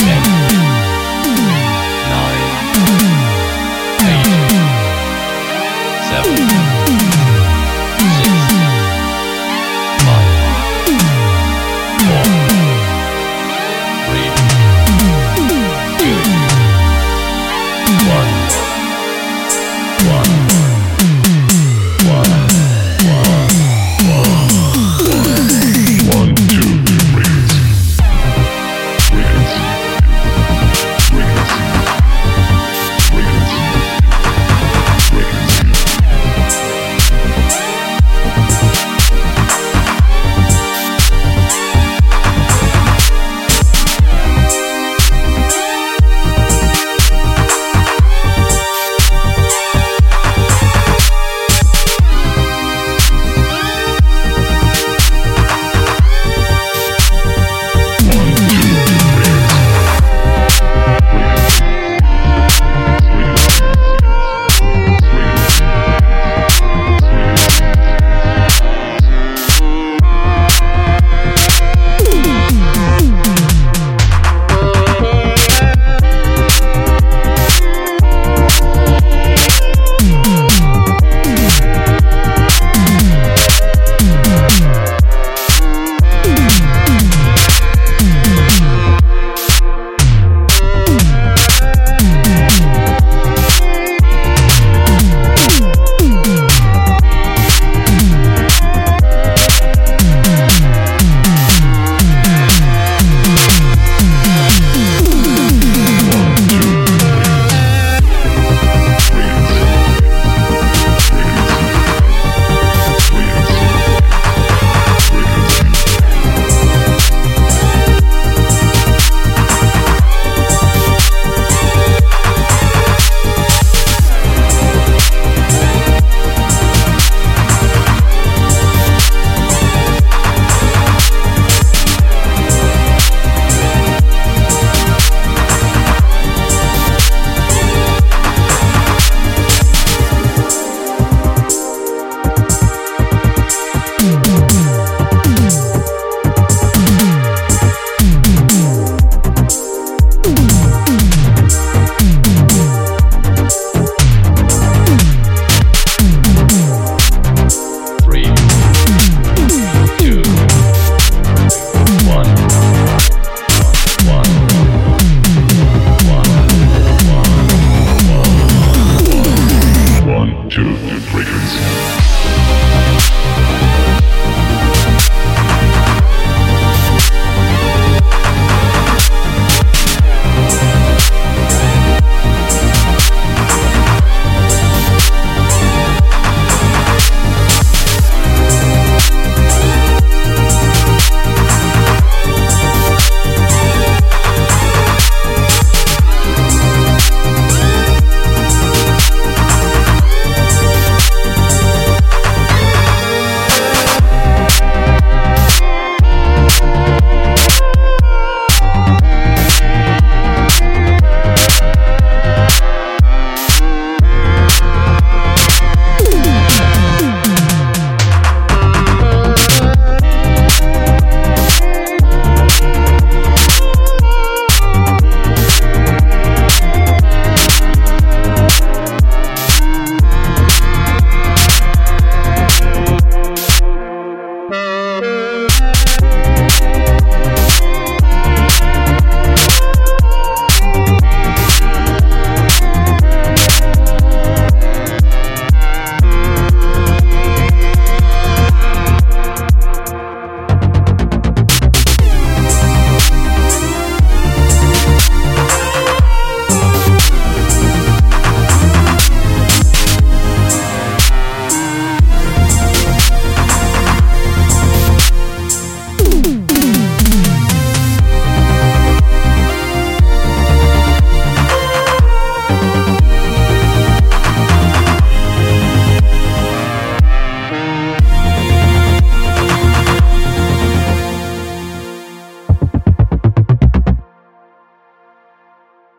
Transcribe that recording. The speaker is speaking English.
Seven. Six.